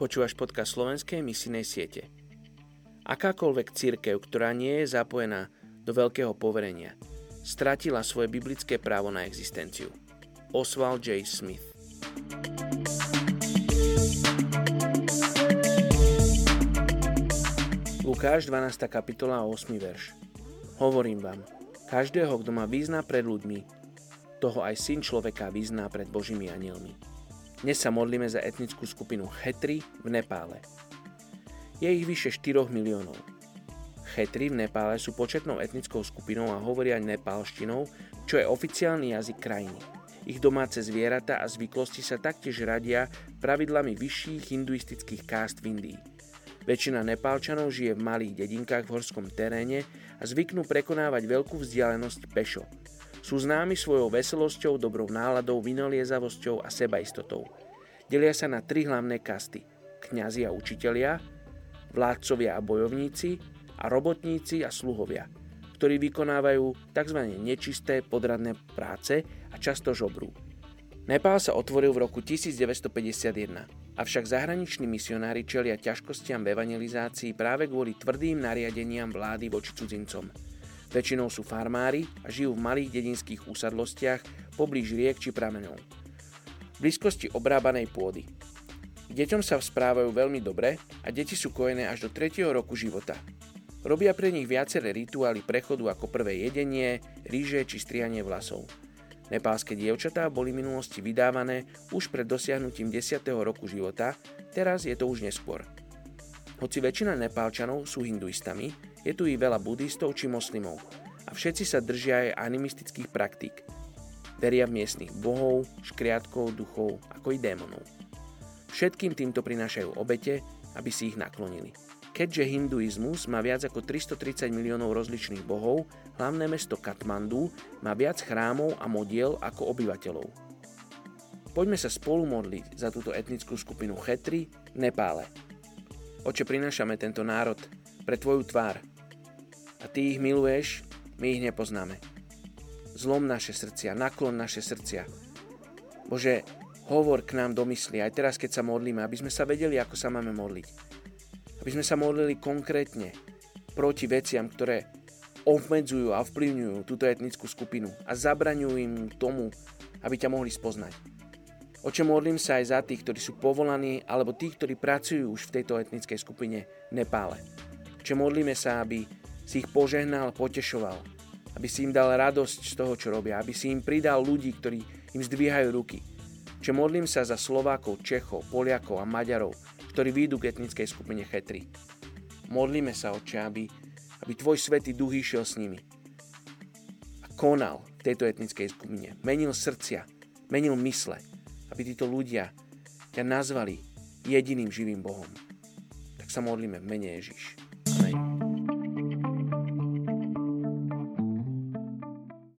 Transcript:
Počúvaš podcast slovenskej misijnej siete. Akákoľvek církev, ktorá nie je zapojená do veľkého poverenia, stratila svoje biblické právo na existenciu. Oswald J. Smith Lukáš 12. kapitola 8. verš Hovorím vám, každého, kto má význa pred ľuďmi, toho aj syn človeka význá pred Božími anielmi. Dnes sa modlíme za etnickú skupinu Chetri v Nepále. Je ich vyše 4 miliónov. Chetri v Nepále sú početnou etnickou skupinou a hovoria nepálštinou, čo je oficiálny jazyk krajiny. Ich domáce zvieratá a zvyklosti sa taktiež radia pravidlami vyšších hinduistických kást v Indii. Väčšina Nepálčanov žije v malých dedinkách v horskom teréne a zvyknú prekonávať veľkú vzdialenosť pešo – sú známi svojou veselosťou, dobrou náladou, vynaliezavosťou a sebaistotou. Delia sa na tri hlavné kasty. Kňazi a učitelia, vládcovia a bojovníci a robotníci a sluhovia, ktorí vykonávajú tzv. nečisté podradné práce a často žobrú. Nepál sa otvoril v roku 1951, avšak zahraniční misionári čelia ťažkostiam v evangelizácii práve kvôli tvrdým nariadeniam vlády voči cudzincom – Väčšinou sú farmári a žijú v malých dedinských úsadlostiach poblíž riek či prameňov. V blízkosti obrábanej pôdy. K deťom sa správajú veľmi dobre a deti sú kojené až do 3. roku života. Robia pre nich viaceré rituály prechodu ako prvé jedenie, ríže či strianie vlasov. Nepálske dievčatá boli v minulosti vydávané už pred dosiahnutím 10. roku života, teraz je to už neskôr. Hoci väčšina Nepálčanov sú hinduistami, je tu i veľa budistov či moslimov a všetci sa držia aj animistických praktík. Veria v miestnych bohov, škriatkov, duchov, ako i démonov. Všetkým týmto prinášajú obete, aby si ich naklonili. Keďže hinduizmus má viac ako 330 miliónov rozličných bohov, hlavné mesto Katmandu má viac chrámov a modiel ako obyvateľov. Poďme sa spolu modliť za túto etnickú skupinu Chetri v Nepále. Oče, prinášame tento národ pre Tvoju tvár, a Ty ich miluješ, my ich nepoznáme. Zlom naše srdcia, naklon naše srdcia. Bože, hovor k nám do mysli, aj teraz, keď sa modlíme, aby sme sa vedeli, ako sa máme modliť. Aby sme sa modlili konkrétne proti veciam, ktoré obmedzujú a vplyvňujú túto etnickú skupinu a zabraňujú im tomu, aby ťa mohli spoznať. Oče, modlím sa aj za tých, ktorí sú povolaní, alebo tých, ktorí pracujú už v tejto etnickej skupine Nepále. Oče, modlíme sa, aby si ich požehnal, potešoval. Aby si im dal radosť z toho, čo robia. Aby si im pridal ľudí, ktorí im zdvíhajú ruky. Čo modlím sa za Slovákov, Čechov, Poliakov a Maďarov, ktorí výjdu k etnickej skupine Chetri. Modlíme sa, Oče, aby, aby Tvoj svetý duch išiel s nimi. A konal v tejto etnickej skupine. Menil srdcia, menil mysle, aby títo ľudia ťa nazvali jediným živým Bohom. Tak sa modlíme v mene Ježiš.